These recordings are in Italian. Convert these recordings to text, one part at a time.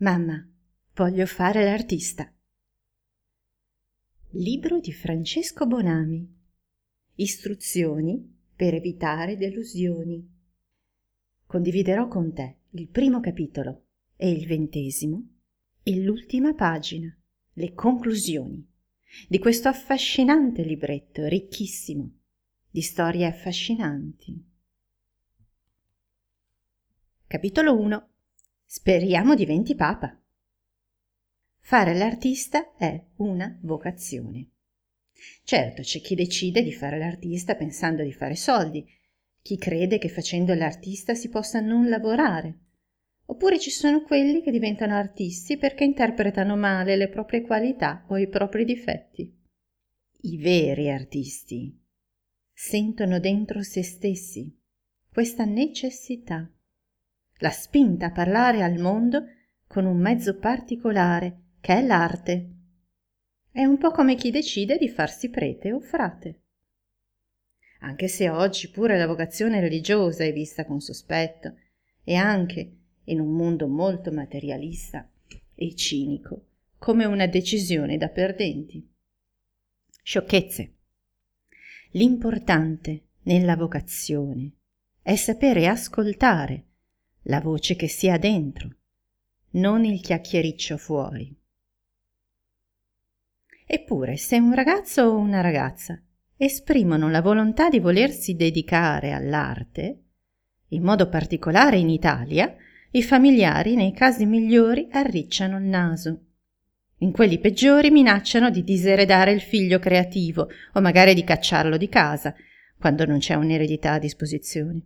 Mamma, voglio fare l'artista. Libro di Francesco Bonami. Istruzioni per evitare delusioni. Condividerò con te il primo capitolo e il ventesimo e l'ultima pagina, le conclusioni di questo affascinante libretto, ricchissimo di storie affascinanti. Capitolo 1 Speriamo diventi papa. Fare l'artista è una vocazione. Certo, c'è chi decide di fare l'artista pensando di fare soldi, chi crede che facendo l'artista si possa non lavorare. Oppure ci sono quelli che diventano artisti perché interpretano male le proprie qualità o i propri difetti. I veri artisti sentono dentro se stessi questa necessità la spinta a parlare al mondo con un mezzo particolare, che è l'arte. È un po' come chi decide di farsi prete o frate. Anche se oggi pure la vocazione religiosa è vista con sospetto, e anche in un mondo molto materialista e cinico, come una decisione da perdenti. Sciocchezze. L'importante nella vocazione è sapere ascoltare la voce che si ha dentro, non il chiacchiericcio fuori. Eppure, se un ragazzo o una ragazza esprimono la volontà di volersi dedicare all'arte, in modo particolare in Italia, i familiari nei casi migliori arricciano il naso. In quelli peggiori minacciano di diseredare il figlio creativo o magari di cacciarlo di casa, quando non c'è un'eredità a disposizione.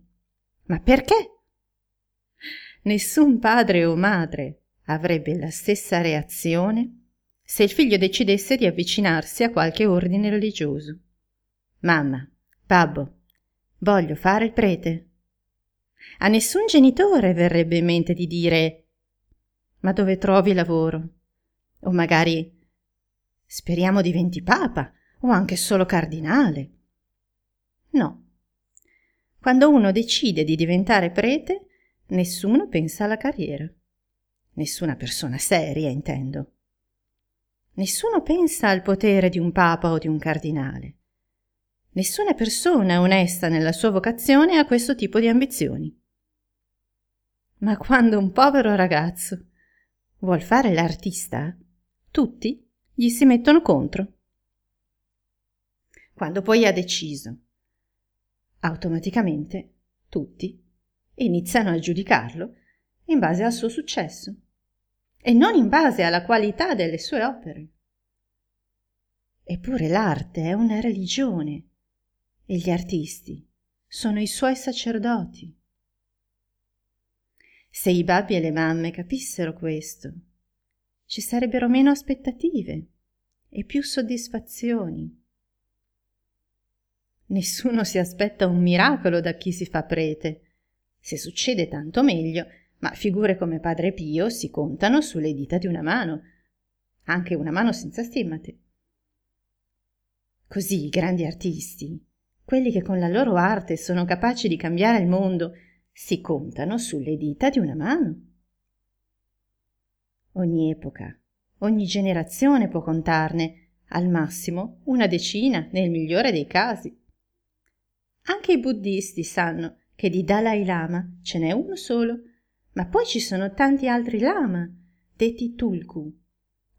Ma perché? Nessun padre o madre avrebbe la stessa reazione se il figlio decidesse di avvicinarsi a qualche ordine religioso. Mamma, babbo, voglio fare il prete. A nessun genitore verrebbe in mente di dire ma dove trovi lavoro? O magari speriamo diventi papa o anche solo cardinale. No. Quando uno decide di diventare prete, Nessuno pensa alla carriera. Nessuna persona seria, intendo. Nessuno pensa al potere di un papa o di un cardinale. Nessuna persona onesta nella sua vocazione ha questo tipo di ambizioni. Ma quando un povero ragazzo vuol fare l'artista, tutti gli si mettono contro. Quando poi ha deciso, automaticamente tutti iniziano a giudicarlo in base al suo successo e non in base alla qualità delle sue opere. Eppure l'arte è una religione e gli artisti sono i suoi sacerdoti. Se i babbi e le mamme capissero questo, ci sarebbero meno aspettative e più soddisfazioni. Nessuno si aspetta un miracolo da chi si fa prete, se succede tanto meglio, ma figure come Padre Pio si contano sulle dita di una mano, anche una mano senza stimmate. Così i grandi artisti, quelli che con la loro arte sono capaci di cambiare il mondo, si contano sulle dita di una mano. Ogni epoca, ogni generazione può contarne, al massimo una decina nel migliore dei casi. Anche i buddisti sanno che di Dalai Lama ce n'è uno solo, ma poi ci sono tanti altri lama, detti tulku,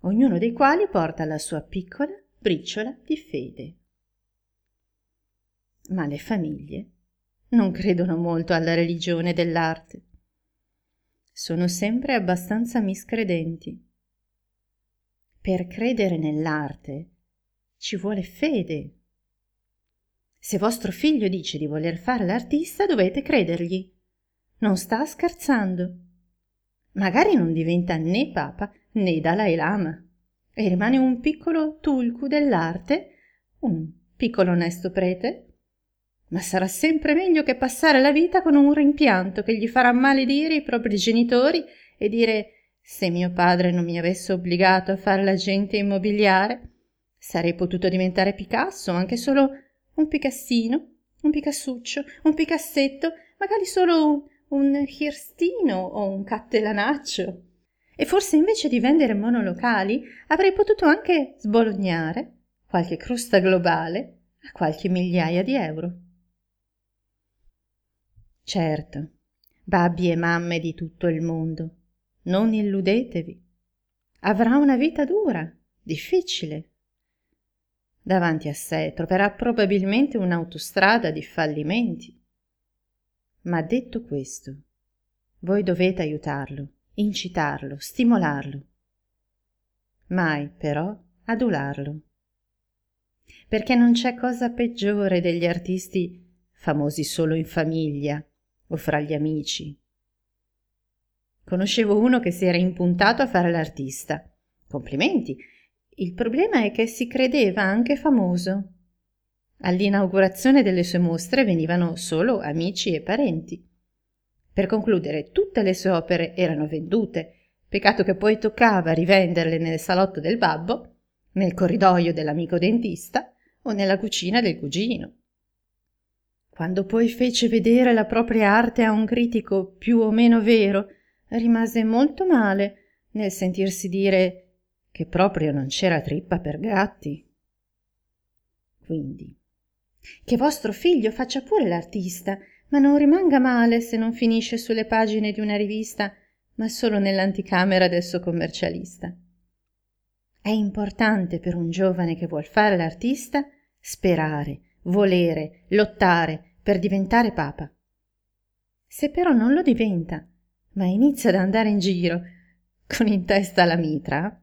ognuno dei quali porta la sua piccola briciola di fede. Ma le famiglie non credono molto alla religione dell'arte. Sono sempre abbastanza miscredenti. Per credere nell'arte ci vuole fede se vostro figlio dice di voler fare l'artista, dovete credergli. Non sta scherzando. Magari non diventa né papa né Dalai Lama e rimane un piccolo tulku dell'arte, un piccolo onesto prete. Ma sarà sempre meglio che passare la vita con un rimpianto che gli farà maledire i propri genitori e dire se mio padre non mi avesse obbligato a fare l'agente immobiliare, sarei potuto diventare Picasso, anche solo un picassino, un picassuccio, un picassetto, magari solo un, un hirstino o un cattelanaccio. E forse invece di vendere monolocali avrei potuto anche sbolognare qualche crosta globale a qualche migliaia di euro. Certo, babbi e mamme di tutto il mondo, non illudetevi. Avrà una vita dura, difficile. Davanti a sé troverà probabilmente un'autostrada di fallimenti. Ma detto questo, voi dovete aiutarlo, incitarlo, stimolarlo. Mai, però, adularlo. Perché non c'è cosa peggiore degli artisti famosi solo in famiglia o fra gli amici. Conoscevo uno che si era impuntato a fare l'artista. Complimenti. Il problema è che si credeva anche famoso. All'inaugurazione delle sue mostre venivano solo amici e parenti. Per concludere, tutte le sue opere erano vendute. Peccato che poi toccava rivenderle nel salotto del babbo, nel corridoio dell'amico dentista o nella cucina del cugino. Quando poi fece vedere la propria arte a un critico più o meno vero, rimase molto male nel sentirsi dire che proprio non c'era trippa per gatti. Quindi, che vostro figlio faccia pure l'artista, ma non rimanga male se non finisce sulle pagine di una rivista, ma solo nell'anticamera del suo commercialista. È importante per un giovane che vuol fare l'artista sperare, volere, lottare per diventare papa. Se però non lo diventa, ma inizia ad andare in giro con in testa la mitra,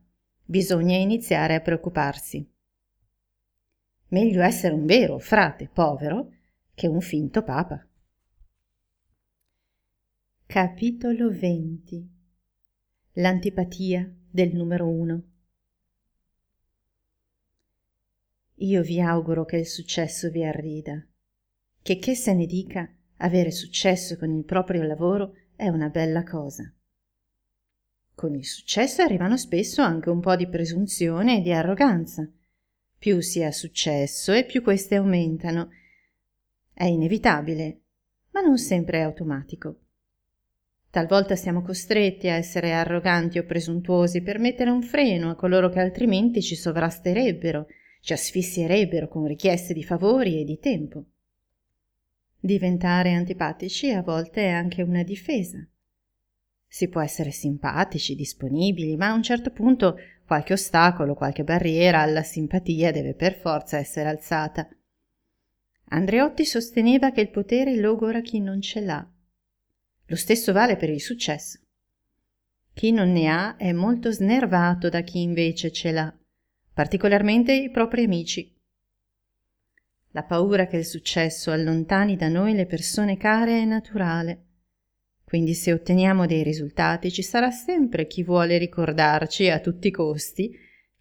bisogna iniziare a preoccuparsi. Meglio essere un vero frate povero che un finto papa. Capitolo 20 L'antipatia del numero uno Io vi auguro che il successo vi arrida. Che che se ne dica, avere successo con il proprio lavoro è una bella cosa. Con il successo arrivano spesso anche un po' di presunzione e di arroganza. Più si ha successo e più queste aumentano. È inevitabile, ma non sempre è automatico. Talvolta siamo costretti a essere arroganti o presuntuosi per mettere un freno a coloro che altrimenti ci sovrasterebbero ci asfissierebbero con richieste di favori e di tempo. Diventare antipatici a volte è anche una difesa. Si può essere simpatici, disponibili, ma a un certo punto qualche ostacolo, qualche barriera alla simpatia deve per forza essere alzata. Andreotti sosteneva che il potere logora chi non ce l'ha. Lo stesso vale per il successo. Chi non ne ha è molto snervato da chi invece ce l'ha particolarmente i propri amici. La paura che il successo allontani da noi le persone care è naturale. Quindi se otteniamo dei risultati ci sarà sempre chi vuole ricordarci a tutti i costi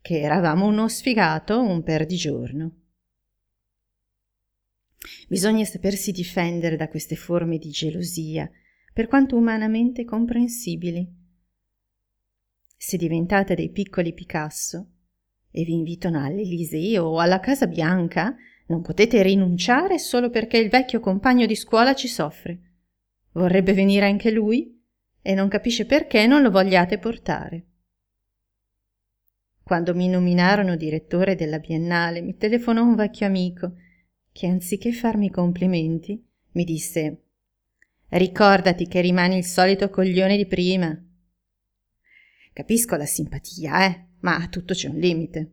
che eravamo uno sfigato un perdigiorno. Bisogna sapersi difendere da queste forme di gelosia, per quanto umanamente comprensibili. Se diventate dei piccoli Picasso, e vi invitano all'Elisee o alla Casa Bianca, non potete rinunciare solo perché il vecchio compagno di scuola ci soffre. Vorrebbe venire anche lui e non capisce perché non lo vogliate portare. Quando mi nominarono direttore della Biennale, mi telefonò un vecchio amico che anziché farmi complimenti, mi disse Ricordati che rimani il solito coglione di prima. Capisco la simpatia, eh, ma a tutto c'è un limite.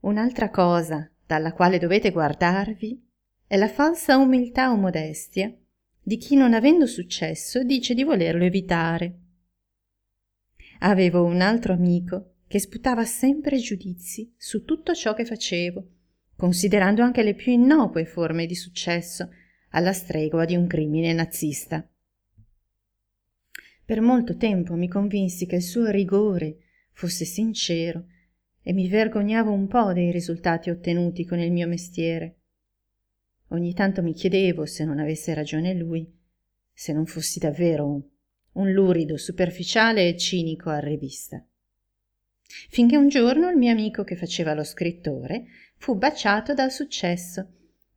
Un'altra cosa dalla quale dovete guardarvi è la falsa umiltà o modestia di chi non avendo successo dice di volerlo evitare. Avevo un altro amico che sputava sempre giudizi su tutto ciò che facevo, considerando anche le più innocue forme di successo, alla stregua di un crimine nazista. Per molto tempo mi convinsi che il suo rigore fosse sincero e mi vergognavo un po dei risultati ottenuti con il mio mestiere. Ogni tanto mi chiedevo se non avesse ragione lui, se non fossi davvero un, un lurido, superficiale e cinico a rivista. Finché un giorno il mio amico che faceva lo scrittore fu baciato dal successo,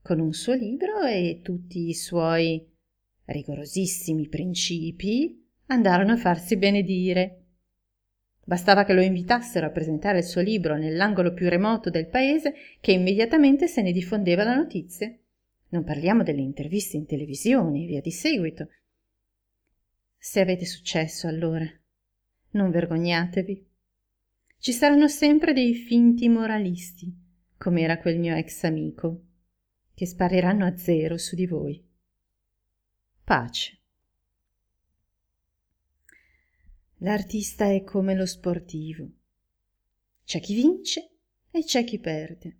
con un suo libro e tutti i suoi rigorosissimi principi andarono a farsi benedire. Bastava che lo invitassero a presentare il suo libro nell'angolo più remoto del paese che immediatamente se ne diffondeva la notizia. Non parliamo delle interviste in televisione e via di seguito. Se avete successo allora, non vergognatevi. Ci saranno sempre dei finti moralisti, come era quel mio ex amico, che spariranno a zero su di voi. Pace. L'artista è come lo sportivo. C'è chi vince e c'è chi perde.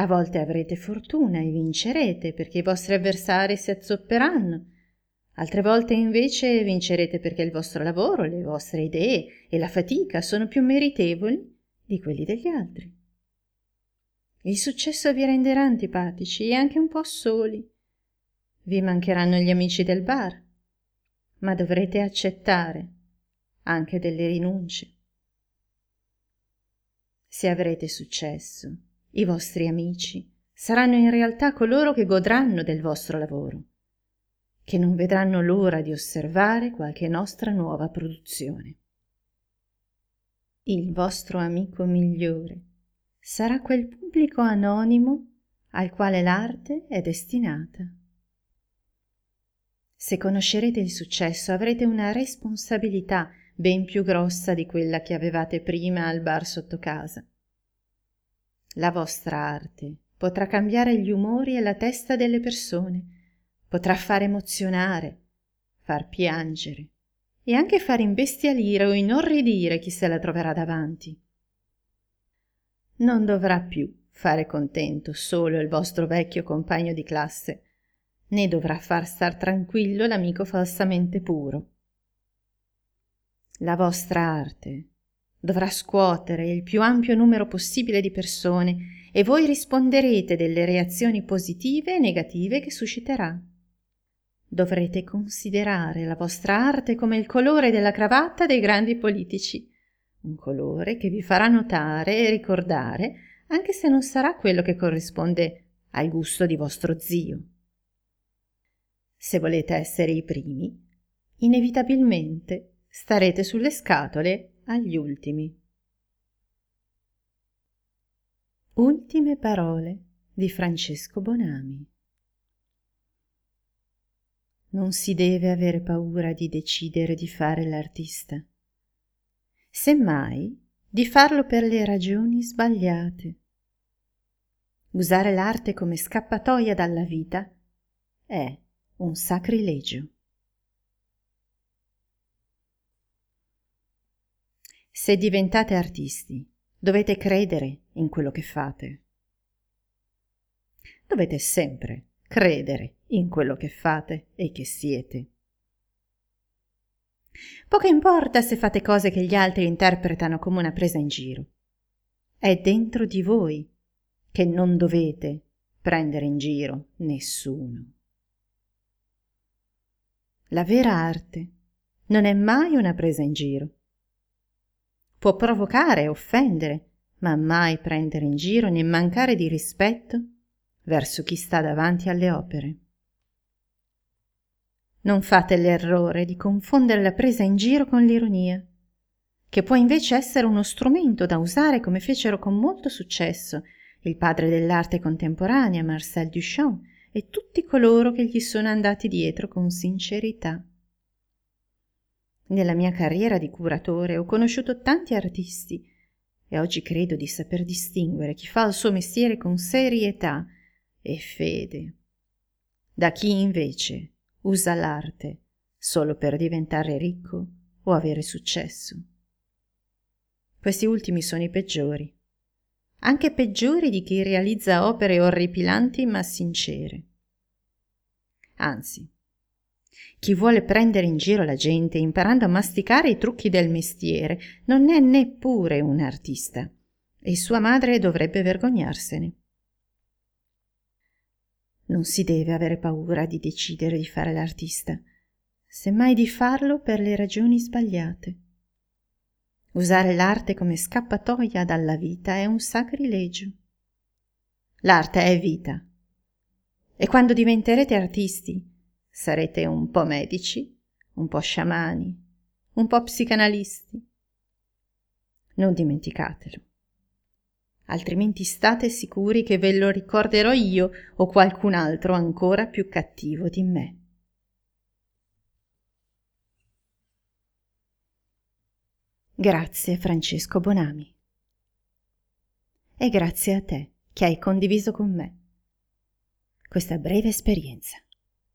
A volte avrete fortuna e vincerete perché i vostri avversari si azzopperanno, altre volte invece vincerete perché il vostro lavoro, le vostre idee e la fatica sono più meritevoli di quelli degli altri. Il successo vi renderà antipatici e anche un po' soli. Vi mancheranno gli amici del bar, ma dovrete accettare anche delle rinunce. Se avrete successo, i vostri amici saranno in realtà coloro che godranno del vostro lavoro, che non vedranno l'ora di osservare qualche nostra nuova produzione. Il vostro amico migliore sarà quel pubblico anonimo al quale l'arte è destinata. Se conoscerete il successo avrete una responsabilità ben più grossa di quella che avevate prima al bar sotto casa. La vostra arte potrà cambiare gli umori e la testa delle persone, potrà far emozionare, far piangere e anche far imbestialire o inorridire chi se la troverà davanti. Non dovrà più fare contento solo il vostro vecchio compagno di classe, né dovrà far star tranquillo l'amico falsamente puro. La vostra arte dovrà scuotere il più ampio numero possibile di persone e voi risponderete delle reazioni positive e negative che susciterà. Dovrete considerare la vostra arte come il colore della cravatta dei grandi politici, un colore che vi farà notare e ricordare, anche se non sarà quello che corrisponde al gusto di vostro zio. Se volete essere i primi, inevitabilmente starete sulle scatole agli ultimi. Ultime parole di Francesco Bonami. Non si deve avere paura di decidere di fare l'artista, semmai di farlo per le ragioni sbagliate. Usare l'arte come scappatoia dalla vita è un sacrilegio. Se diventate artisti, dovete credere in quello che fate. Dovete sempre credere in quello che fate e che siete. Poco importa se fate cose che gli altri interpretano come una presa in giro. È dentro di voi che non dovete prendere in giro nessuno. La vera arte non è mai una presa in giro. Può provocare e offendere, ma mai prendere in giro né mancare di rispetto verso chi sta davanti alle opere. Non fate l'errore di confondere la presa in giro con l'ironia, che può invece essere uno strumento da usare come fecero con molto successo il padre dell'arte contemporanea Marcel Duchamp e tutti coloro che gli sono andati dietro con sincerità. Nella mia carriera di curatore ho conosciuto tanti artisti e oggi credo di saper distinguere chi fa il suo mestiere con serietà e fede da chi invece usa l'arte solo per diventare ricco o avere successo. Questi ultimi sono i peggiori anche peggiori di chi realizza opere orripilanti ma sincere. Anzi, chi vuole prendere in giro la gente imparando a masticare i trucchi del mestiere non è neppure un artista e sua madre dovrebbe vergognarsene. Non si deve avere paura di decidere di fare l'artista, semmai di farlo per le ragioni sbagliate. Usare l'arte come scappatoia dalla vita è un sacrilegio. L'arte è vita. E quando diventerete artisti, sarete un po' medici, un po' sciamani, un po' psicanalisti. Non dimenticatelo, altrimenti state sicuri che ve lo ricorderò io o qualcun altro ancora più cattivo di me. Grazie Francesco Bonami. E grazie a te che hai condiviso con me questa breve esperienza.